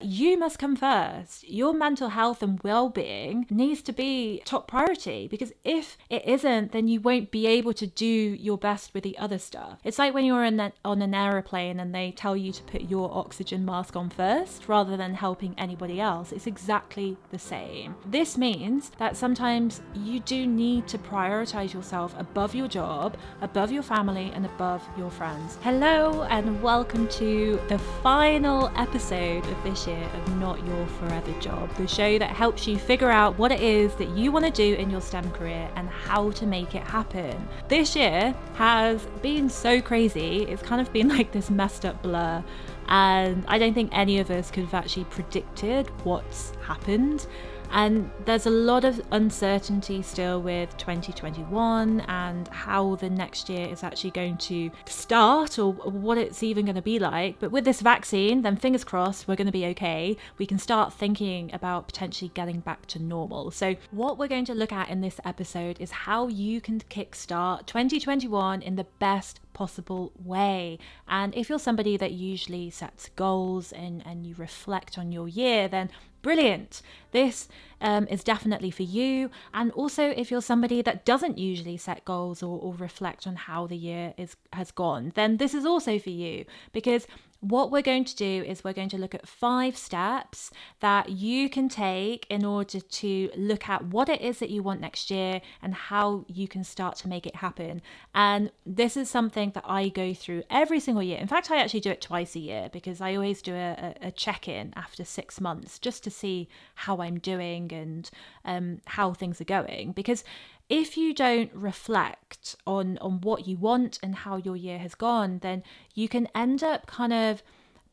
you must come first. Your mental health and well being needs to be top priority because if it isn't, then you won't be able to do your best with the other stuff. It's like when you're on an aeroplane and they tell you to put your oxygen mask on first rather than helping anybody else. It's exactly the same. This means that sometimes you do need to prioritize yourself above your job, above your family, and above your friends. Hello, and welcome to the final episode of this year of Not Your Forever Job, the show that helps you figure out what it is that you want to do in your STEM career and how to make it happen. This year has been so crazy, it's kind of been like this messed up blur. And I don't think any of us could have actually predicted what's happened. And there's a lot of uncertainty still with 2021 and how the next year is actually going to start or what it's even going to be like. But with this vaccine, then fingers crossed, we're going to be okay. We can start thinking about potentially getting back to normal. So, what we're going to look at in this episode is how you can kickstart 2021 in the best possible way. And if you're somebody that usually sets goals and, and you reflect on your year, then brilliant. This um, is definitely for you. And also, if you're somebody that doesn't usually set goals or, or reflect on how the year is has gone, then this is also for you because what we're going to do is we're going to look at five steps that you can take in order to look at what it is that you want next year and how you can start to make it happen. And this is something that I go through every single year. In fact, I actually do it twice a year because I always do a, a check in after six months just to see how I'm doing and um, how things are going. Because if you don't reflect on on what you want and how your year has gone then you can end up kind of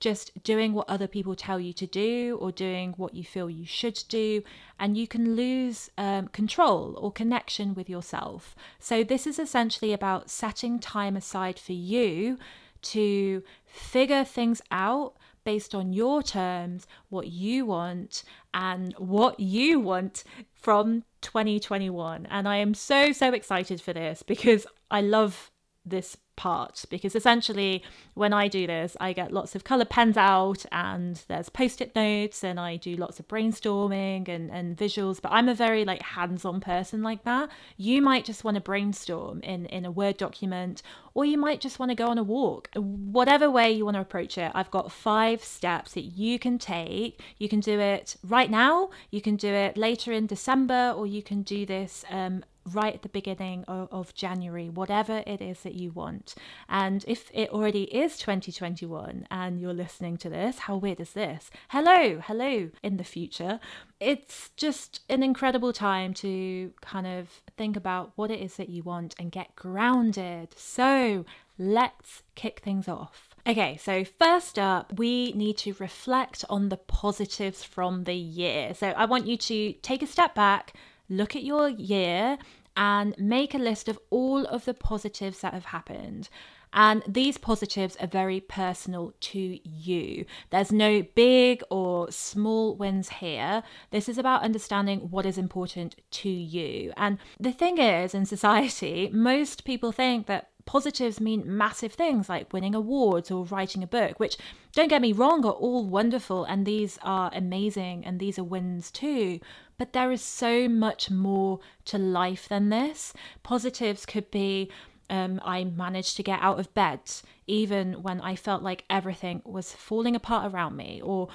just doing what other people tell you to do or doing what you feel you should do and you can lose um, control or connection with yourself. So this is essentially about setting time aside for you to figure things out based on your terms, what you want, and what you want from 2021. And I am so, so excited for this because I love this part because essentially when I do this I get lots of color pens out and there's post-it notes and I do lots of brainstorming and, and visuals but I'm a very like hands-on person like that. You might just want to brainstorm in in a word document or you might just want to go on a walk. Whatever way you want to approach it I've got five steps that you can take. You can do it right now you can do it later in December or you can do this um, right at the beginning of, of, January, whatever it is that you want. And if it already is 2021 and you're listening to this, how weird is this? Hello, hello in the future. It's just an incredible time to kind of think about what it is that you want and get grounded. So let's kick things off. Okay, so first up, we need to reflect on the positives from the year. So I want you to take a step back look at your year and make a list of all of the positives that have happened. And these positives are very personal to you. There's no big or small wins here. This is about understanding what is important to you. And the thing is, in society, most people think that positives mean massive things like winning awards or writing a book, which, don't get me wrong, are all wonderful and these are amazing and these are wins too. But there is so much more to life than this. Positives could be um, I managed to get out of bed even when I felt like everything was falling apart around me, or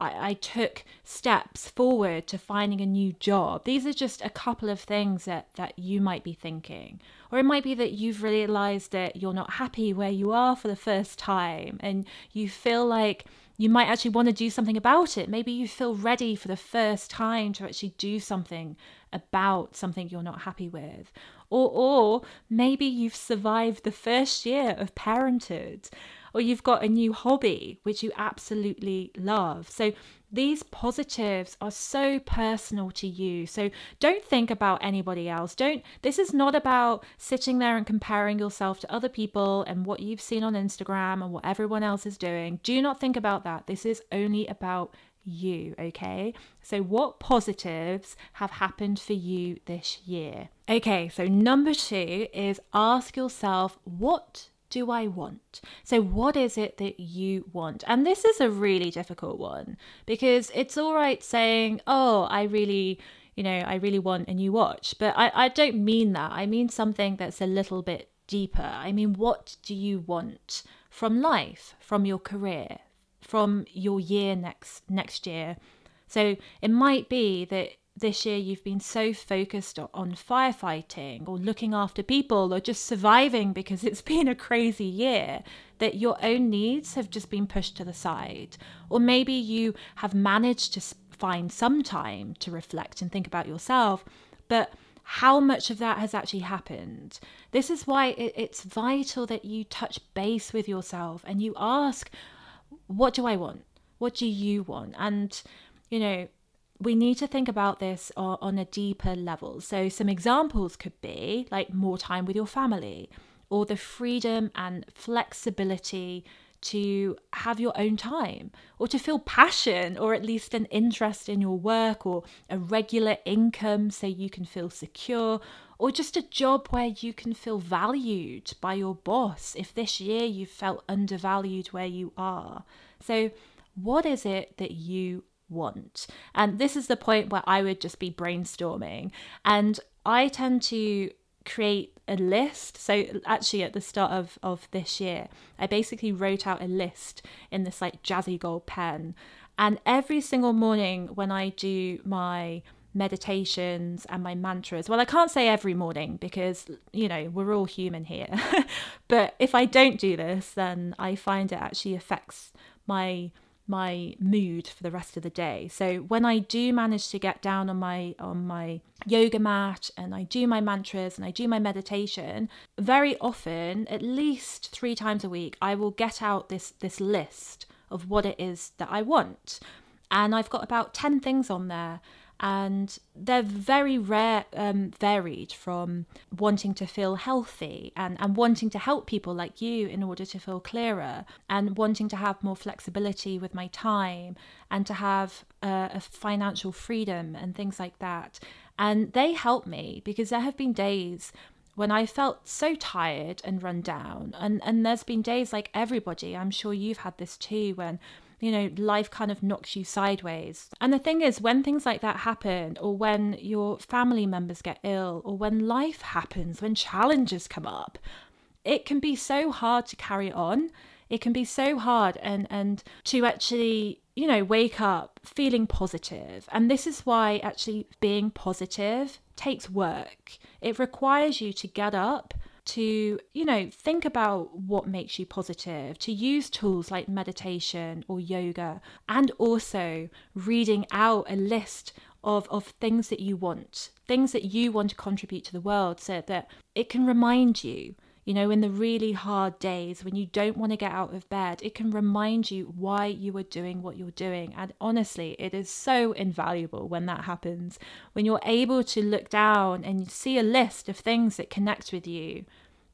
I, I, took steps forward to finding a new job. These are just a couple of things that, that you might be thinking. Or it might be that you've realized that you're not happy where you are for the first time and you feel like you might actually want to do something about it. Maybe you feel ready for the first time to actually do something about something you're not happy with. Or, or maybe you've survived the first year of parenthood or you've got a new hobby which you absolutely love. So these positives are so personal to you. So don't think about anybody else. Don't this is not about sitting there and comparing yourself to other people and what you've seen on Instagram and what everyone else is doing. Do not think about that. This is only about you, okay? So, what positives have happened for you this year? Okay, so number two is ask yourself what do I want? So, what is it that you want? And this is a really difficult one because it's all right saying, oh, I really, you know, I really want a new watch. But I, I don't mean that. I mean something that's a little bit deeper. I mean, what do you want from life, from your career, from your year next next year? So it might be that this year you've been so focused on firefighting or looking after people or just surviving because it's been a crazy year that your own needs have just been pushed to the side. Or maybe you have managed to find some time to reflect and think about yourself, but how much of that has actually happened? This is why it's vital that you touch base with yourself and you ask, What do I want? What do you want? And, you know, we need to think about this on a deeper level. So, some examples could be like more time with your family, or the freedom and flexibility to have your own time, or to feel passion, or at least an interest in your work, or a regular income so you can feel secure, or just a job where you can feel valued by your boss if this year you felt undervalued where you are. So, what is it that you want. And this is the point where I would just be brainstorming. And I tend to create a list. So actually at the start of, of this year, I basically wrote out a list in this like jazzy gold pen. And every single morning when I do my meditations and my mantras. Well, I can't say every morning because, you know, we're all human here. but if I don't do this, then I find it actually affects my my mood for the rest of the day. So when I do manage to get down on my on my yoga mat and I do my mantras and I do my meditation, very often, at least 3 times a week, I will get out this this list of what it is that I want. And I've got about 10 things on there and they're very rare um, varied from wanting to feel healthy and, and wanting to help people like you in order to feel clearer and wanting to have more flexibility with my time and to have uh, a financial freedom and things like that. And they help me because there have been days when I felt so tired and run down. And and there's been days like everybody I'm sure you've had this too when you know, life kind of knocks you sideways. And the thing is, when things like that happen, or when your family members get ill, or when life happens, when challenges come up, it can be so hard to carry on. It can be so hard and and to actually, you know, wake up feeling positive. And this is why actually being positive takes work. It requires you to get up to, you know, think about what makes you positive, to use tools like meditation or yoga, and also reading out a list of, of things that you want, things that you want to contribute to the world so that it can remind you you know, in the really hard days when you don't want to get out of bed, it can remind you why you are doing what you're doing. And honestly, it is so invaluable when that happens. When you're able to look down and see a list of things that connect with you,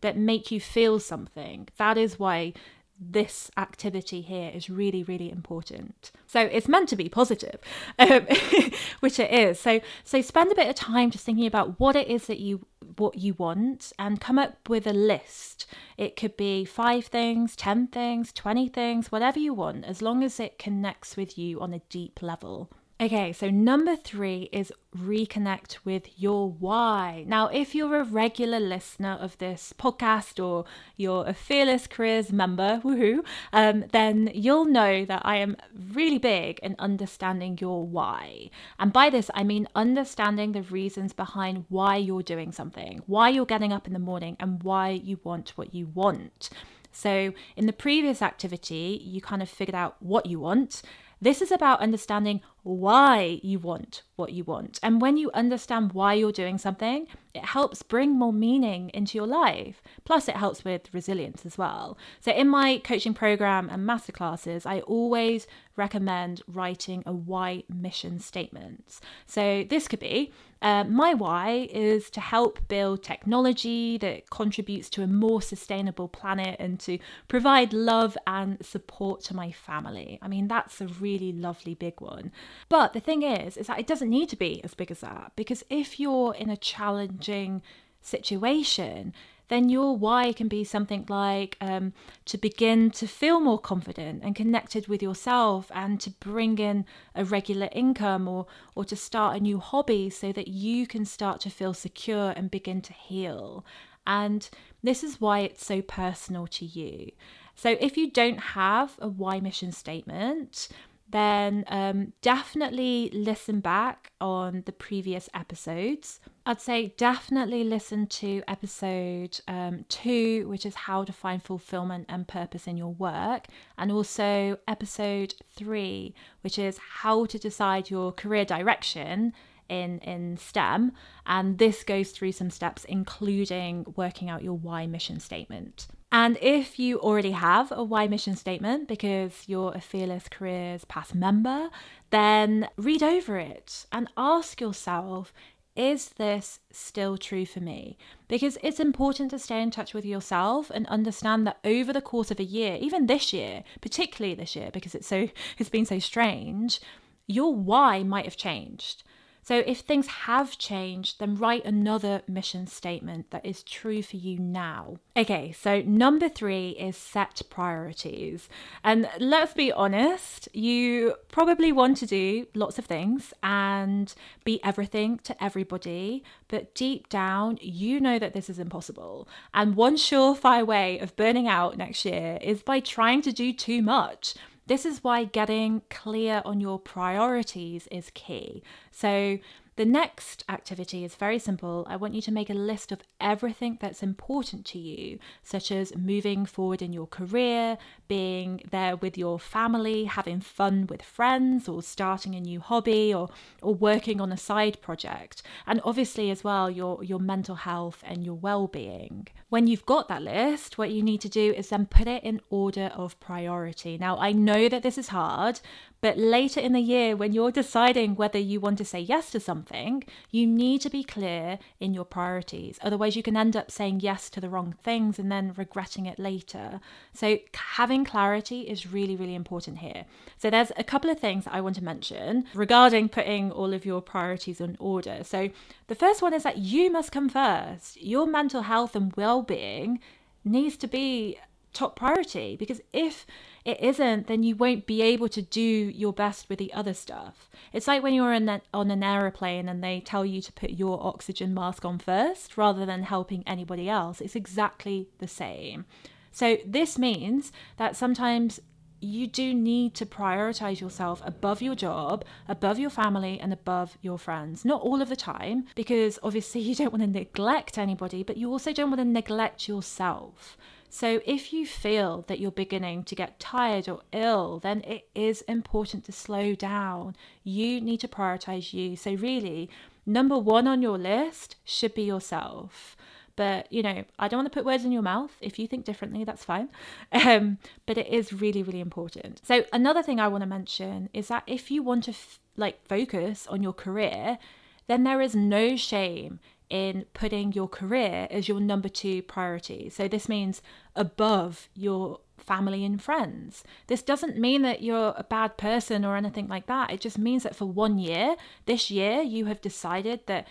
that make you feel something. That is why this activity here is really really important. So it's meant to be positive um, which it is. So so spend a bit of time just thinking about what it is that you what you want and come up with a list. It could be five things 10 things 20 things whatever you want as long as it connects with you on a deep level Okay, so number three is reconnect with your why. Now, if you're a regular listener of this podcast or you're a Fearless Careers member, woohoo, um, then you'll know that I am really big in understanding your why. And by this, I mean understanding the reasons behind why you're doing something, why you're getting up in the morning, and why you want what you want. So, in the previous activity, you kind of figured out what you want this is about understanding why you want what you want. And when you understand why you're doing something, it helps bring more meaning into your life. Plus, it helps with resilience as well. So, in my coaching program and masterclasses, I always recommend writing a why mission statement. So, this could be uh, my why is to help build technology that contributes to a more sustainable planet and to provide love and support to my family. I mean, that's a really lovely big one. But the thing is, is that it doesn't need to be as big as that because if you're in a challenging situation, then your why can be something like um, to begin to feel more confident and connected with yourself and to bring in a regular income or, or to start a new hobby so that you can start to feel secure and begin to heal. And this is why it's so personal to you. So if you don't have a why mission statement, then um, definitely listen back on the previous episodes. I'd say definitely listen to episode um, two, which is how to find fulfillment and purpose in your work, and also episode three, which is how to decide your career direction in in STEM and this goes through some steps including working out your why mission statement. And if you already have a why mission statement because you're a Fearless Careers past member, then read over it and ask yourself is this still true for me? Because it's important to stay in touch with yourself and understand that over the course of a year, even this year, particularly this year, because it's so it's been so strange, your why might have changed. So if things have changed, then write another mission statement that is true for you now. Okay, so number three is set priorities. And let's be honest, you probably want to do lots of things and be everything to everybody, but deep down, you know that this is impossible. And one surefire way of burning out next year is by trying to do too much. This is why getting clear on your priorities is key. So, the next activity is very simple. I want you to make a list of everything that's important to you, such as moving forward in your career, being there with your family, having fun with friends, or starting a new hobby, or, or working on a side project. And obviously, as well, your, your mental health and your well being. When you've got that list, what you need to do is then put it in order of priority. Now, I know that this is hard, but later in the year, when you're deciding whether you want to say yes to something, you need to be clear in your priorities. Otherwise, you can end up saying yes to the wrong things and then regretting it later. So, having clarity is really, really important here. So, there's a couple of things I want to mention regarding putting all of your priorities in order. So, the first one is that you must come first. Your mental health and well being needs to be top priority because if it isn't, then you won't be able to do your best with the other stuff. It's like when you're in that, on an aeroplane and they tell you to put your oxygen mask on first rather than helping anybody else. It's exactly the same. So, this means that sometimes you do need to prioritize yourself above your job, above your family, and above your friends. Not all of the time, because obviously you don't want to neglect anybody, but you also don't want to neglect yourself. So, if you feel that you're beginning to get tired or ill, then it is important to slow down. You need to prioritize you. So, really, number one on your list should be yourself. But, you know, I don't want to put words in your mouth. If you think differently, that's fine. Um, but it is really, really important. So, another thing I want to mention is that if you want to f- like focus on your career, then there is no shame in putting your career as your number two priority. So this means above your family and friends. This doesn't mean that you're a bad person or anything like that. It just means that for one year, this year, you have decided that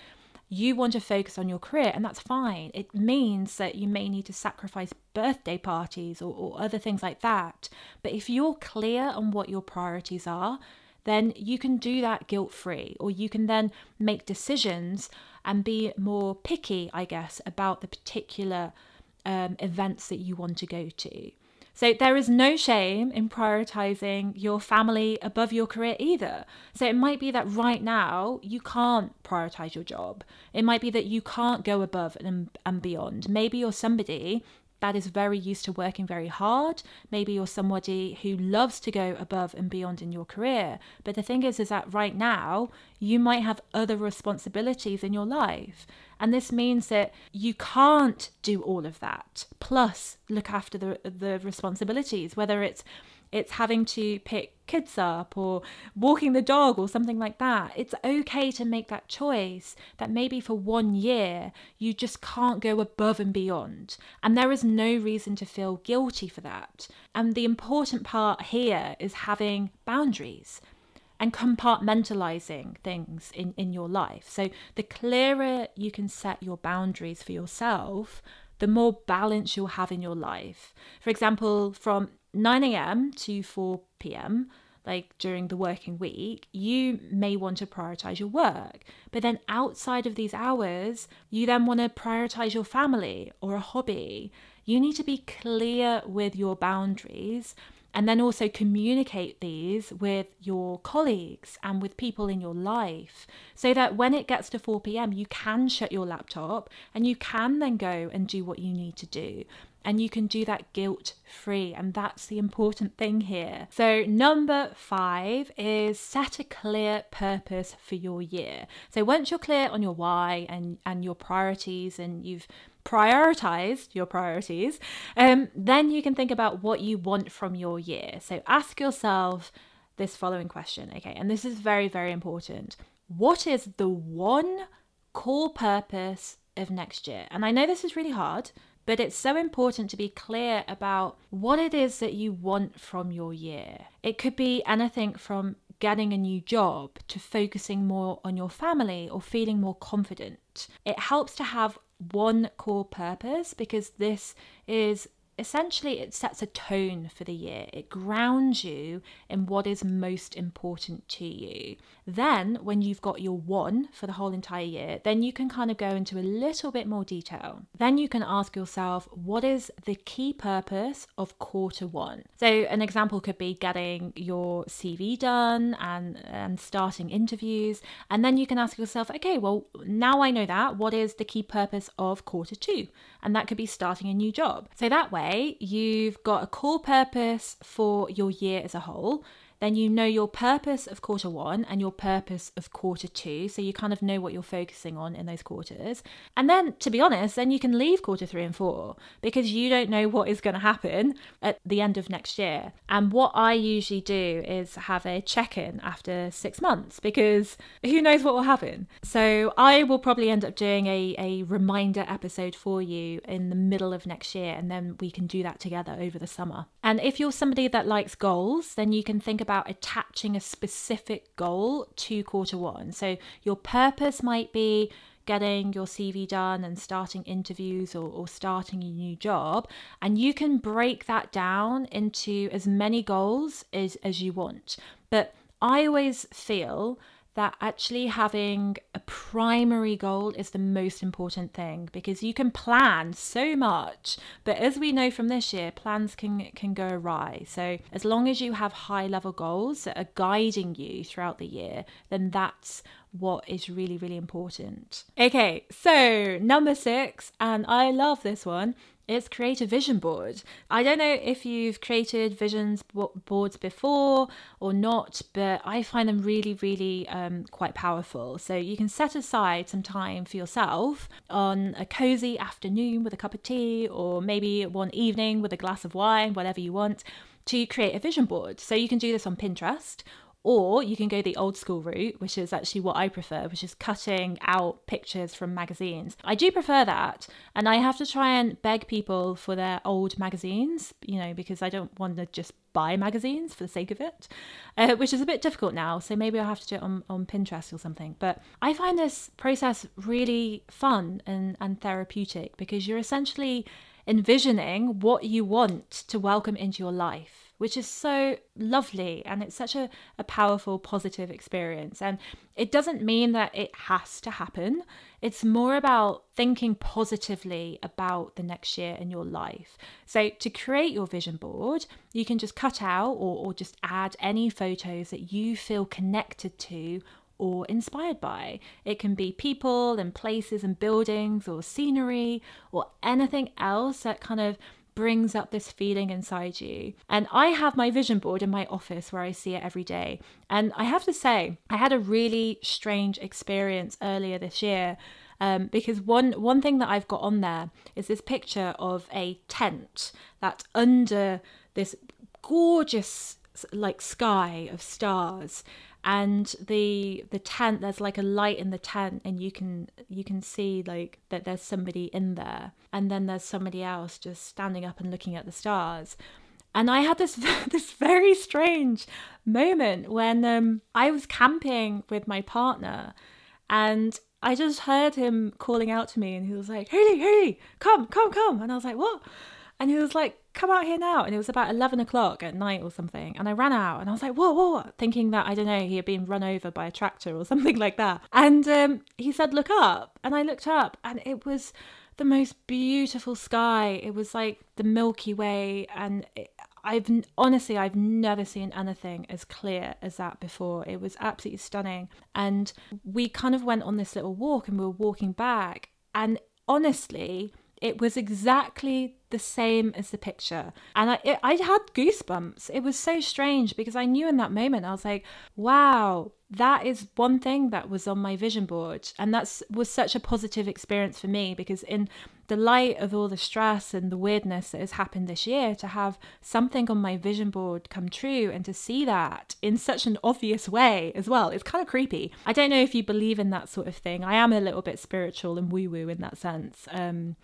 you want to focus on your career, and that's fine. It means that you may need to sacrifice birthday parties or, or other things like that. But if you're clear on what your priorities are, then you can do that guilt free, or you can then make decisions and be more picky, I guess, about the particular um, events that you want to go to. So there is no shame in prioritizing your family above your career either. So it might be that right now you can't prioritize your job. It might be that you can't go above and, and beyond. Maybe you're somebody that is very used to working very hard. Maybe you're somebody who loves to go above and beyond in your career. But the thing is, is that right now you might have other responsibilities in your life. And this means that you can't do all of that, plus look after the, the responsibilities, whether it's it's having to pick kids up or walking the dog or something like that. It's okay to make that choice that maybe for one year you just can't go above and beyond. And there is no reason to feel guilty for that. And the important part here is having boundaries and compartmentalizing things in, in your life. So the clearer you can set your boundaries for yourself, the more balance you'll have in your life. For example, from 9 a.m. to 4 p.m., like during the working week, you may want to prioritize your work. But then outside of these hours, you then want to prioritize your family or a hobby. You need to be clear with your boundaries and then also communicate these with your colleagues and with people in your life so that when it gets to 4 p.m., you can shut your laptop and you can then go and do what you need to do. And you can do that guilt free. And that's the important thing here. So, number five is set a clear purpose for your year. So, once you're clear on your why and, and your priorities, and you've prioritized your priorities, um, then you can think about what you want from your year. So, ask yourself this following question, okay? And this is very, very important. What is the one core purpose of next year? And I know this is really hard but it's so important to be clear about what it is that you want from your year. It could be anything from getting a new job to focusing more on your family or feeling more confident. It helps to have one core purpose because this is essentially it sets a tone for the year. It grounds you in what is most important to you. Then, when you've got your one for the whole entire year, then you can kind of go into a little bit more detail. Then you can ask yourself, what is the key purpose of quarter one? So, an example could be getting your CV done and, and starting interviews. And then you can ask yourself, okay, well, now I know that, what is the key purpose of quarter two? And that could be starting a new job. So, that way, you've got a core purpose for your year as a whole then you know your purpose of quarter one and your purpose of quarter two. So you kind of know what you're focusing on in those quarters. And then, to be honest, then you can leave quarter three and four because you don't know what is going to happen at the end of next year. And what I usually do is have a check in after six months because who knows what will happen. So I will probably end up doing a, a reminder episode for you in the middle of next year. And then we can do that together over the summer. And if you're somebody that likes goals, then you can think about attaching a specific goal to quarter one. So your purpose might be getting your CV done and starting interviews or, or, starting a new job. And you can break that down into as many goals as, as you want. But I always feel that actually having a primary goal is the most important thing because you can plan so much but as we know from this year plans can can go awry. So as long as you have high level goals that are guiding you throughout the year then that's what is really really important. Okay so number 6 and I love this one it's create a vision board. I don't know if you've created visions boards before or not, but I find them really, really um, quite powerful. So you can set aside some time for yourself on a cozy afternoon with a cup of tea, or maybe one evening with a glass of wine, whatever you want, to create a vision board. So you can do this on Pinterest or you can go the old school route, which is actually what I prefer, which is cutting out pictures from magazines. I do prefer that. And I have to try and beg people for their old magazines, you know, because I don't want to just buy magazines for the sake of it, uh, which is a bit difficult now. So maybe I'll have to do it on, on Pinterest or something. But I find this process really fun and, and therapeutic because you're essentially envisioning what you want to welcome into your life which is so lovely and it's such a, a powerful, positive experience. And it doesn't mean that it has to happen, it's more about thinking positively about the next year in your life. So, to create your vision board, you can just cut out or, or just add any photos that you feel connected to or inspired by. It can be people and places and buildings or scenery or anything else that kind of brings up this feeling inside you. And I have my vision board in my office where I see it every day. And I have to say, I had a really strange experience earlier this year. Um, because one one thing that I've got on there is this picture of a tent that under this gorgeous like sky of stars and the the tent there's like a light in the tent and you can you can see like that there's somebody in there and then there's somebody else just standing up and looking at the stars and I had this this very strange moment when um, I was camping with my partner And I just heard him calling out to me and he was like, Haley, Haley, come, come, come. And I was like, what? And he was like, come out here now. And it was about 11 o'clock at night or something. And I ran out and I was like, whoa, whoa, whoa, thinking that, I don't know, he had been run over by a tractor or something like that. And um, he said, look up. And I looked up and it was the most beautiful sky. It was like the Milky Way. And it, I've honestly, I've never seen anything as clear as that before. It was absolutely stunning. And we kind of went on this little walk and we were walking back. And honestly, it was exactly the same as the picture. And I, it, I had goosebumps. It was so strange because I knew in that moment, I was like, wow, that is one thing that was on my vision board. And that was such a positive experience for me because, in the light of all the stress and the weirdness that has happened this year, to have something on my vision board come true and to see that in such an obvious way as well, it's kind of creepy. I don't know if you believe in that sort of thing. I am a little bit spiritual and woo woo in that sense. Um,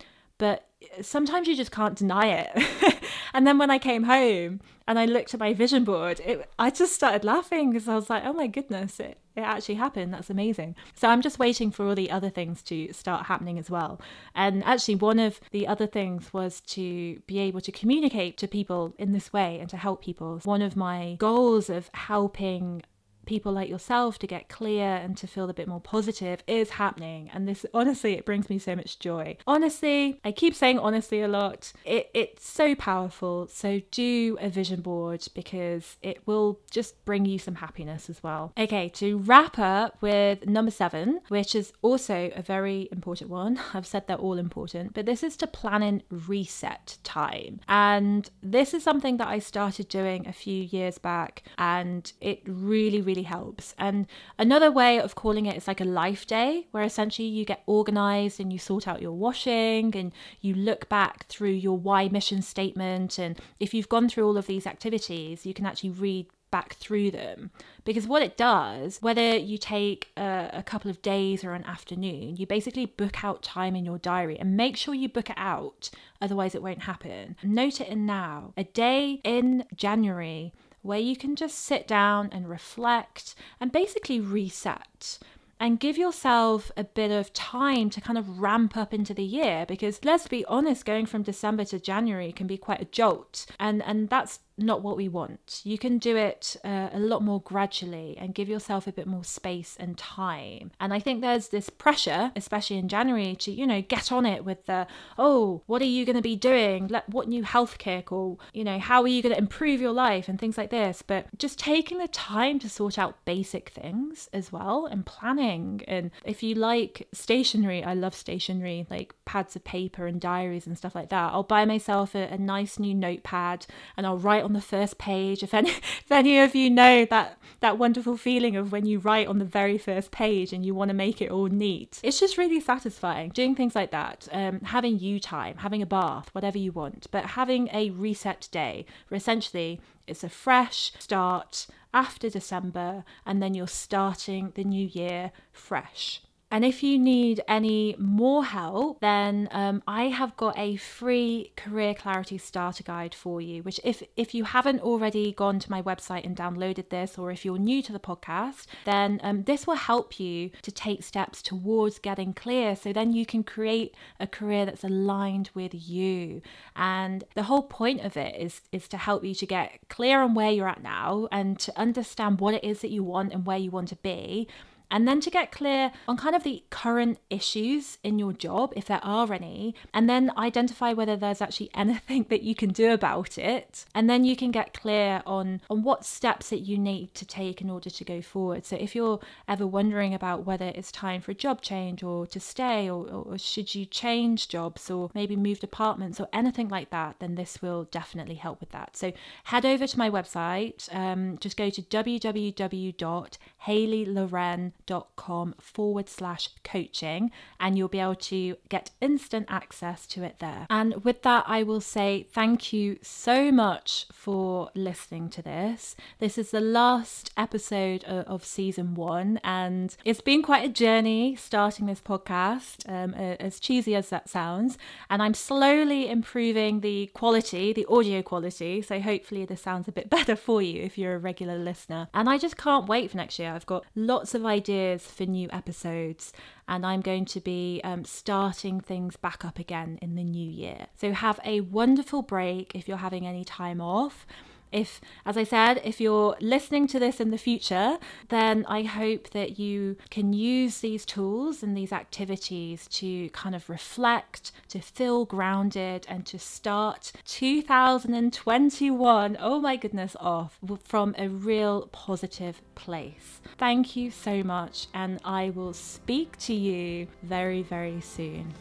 but eh, sometimes you just can't deny it. and then when I came home and I looked at my vision board, it, I just started laughing because I was like, oh my goodness, it, it actually happened. That's amazing. So I'm just waiting for all the other things to start happening as well. And actually, one of the other things was to be able to communicate to people in this way and to help people. One of my goals of helping people like yourself to get clear and to feel a bit more positive is happening. And this honestly it brings me so much joy. Honestly i keep saying honestly a lot. It, it's so powerful. So do a vision board because it will just bring you some happiness as well. Okay to wrap up with number seven which is also a very important one. I've said they're all important but this is to plan in reset time. And this is something that i started doing a few years back and it really really really helps. And another way of calling it is like a life day, where essentially you get organized and you sort out your washing and you look back through your why mission statement. And if you've gone through all of these activities, you can actually read back through them because what it does whether you take a, a, couple of days or an afternoon you basically book out time in your diary and make sure you book it out otherwise it won't happen note it in now a day in january where you can just sit down and reflect and basically reset and give yourself a bit of time to kind of ramp up into the year because let's be honest going from December to January can be quite a jolt. And and that's not what we want. You can do it uh, a lot more gradually and give yourself a bit more space and time. And I think there's this pressure, especially in January, to, you know, get on it with the, oh, what are you going to be doing? Let, what new health kick? Or, you know, how are you going to improve your life and things like this. But just taking the time to sort out basic things as well and planning. And if you like stationery, I love stationery, like pads of paper and diaries and stuff like that. I'll buy myself a, a nice new notepad and I'll write on on the first page. If any, if any of you know that that wonderful feeling of when you write on the very first page and you want to make it all neat, it's just really satisfying doing things like that. Um, having you time, having a bath, whatever you want, but having a reset day where essentially it's a fresh start after December and then you're starting the new year fresh. And if you need any more help, then um, I have got a free career clarity starter guide for you. Which, if if you haven't already gone to my website and downloaded this, or if you're new to the podcast, then um, this will help you to take steps towards getting clear. So then you can create a career that's aligned with you. And the whole point of it is is to help you to get clear on where you're at now and to understand what it is that you want and where you want to be and then to get clear on kind of the current issues in your job, if there are any, and then identify whether there's actually anything that you can do about it. And then you can get clear on, on what steps that you need to take in order to go forward. So if you're ever wondering about whether it's time for a job change or to stay, or, or should you change jobs or maybe move departments or anything like that, then this will definitely help with that. So head over to my website, um, just go to www.haleyloren.com com forward slash coaching and you'll be able to get instant access to it there. And with that, I will say thank you so much for listening to this. This is the last episode of, season one, and it's been quite a journey starting this podcast, um, as cheesy as that sounds. And I'm slowly improving the quality, the audio quality. So hopefully, this sounds a bit better for you if you're a regular listener. And I just can't wait for next year. I've got lots of ideas ideas for new episodes and I'm going to be um, starting things back up again in the new year. So have a wonderful break if you're having any time off. If, as I said, if you're listening to this in the future, then I hope that you can use these tools and these activities to kind of reflect, to feel grounded, and to start 2021, oh my goodness, off from a real positive place. Thank you so much, and I will speak to you very, very soon.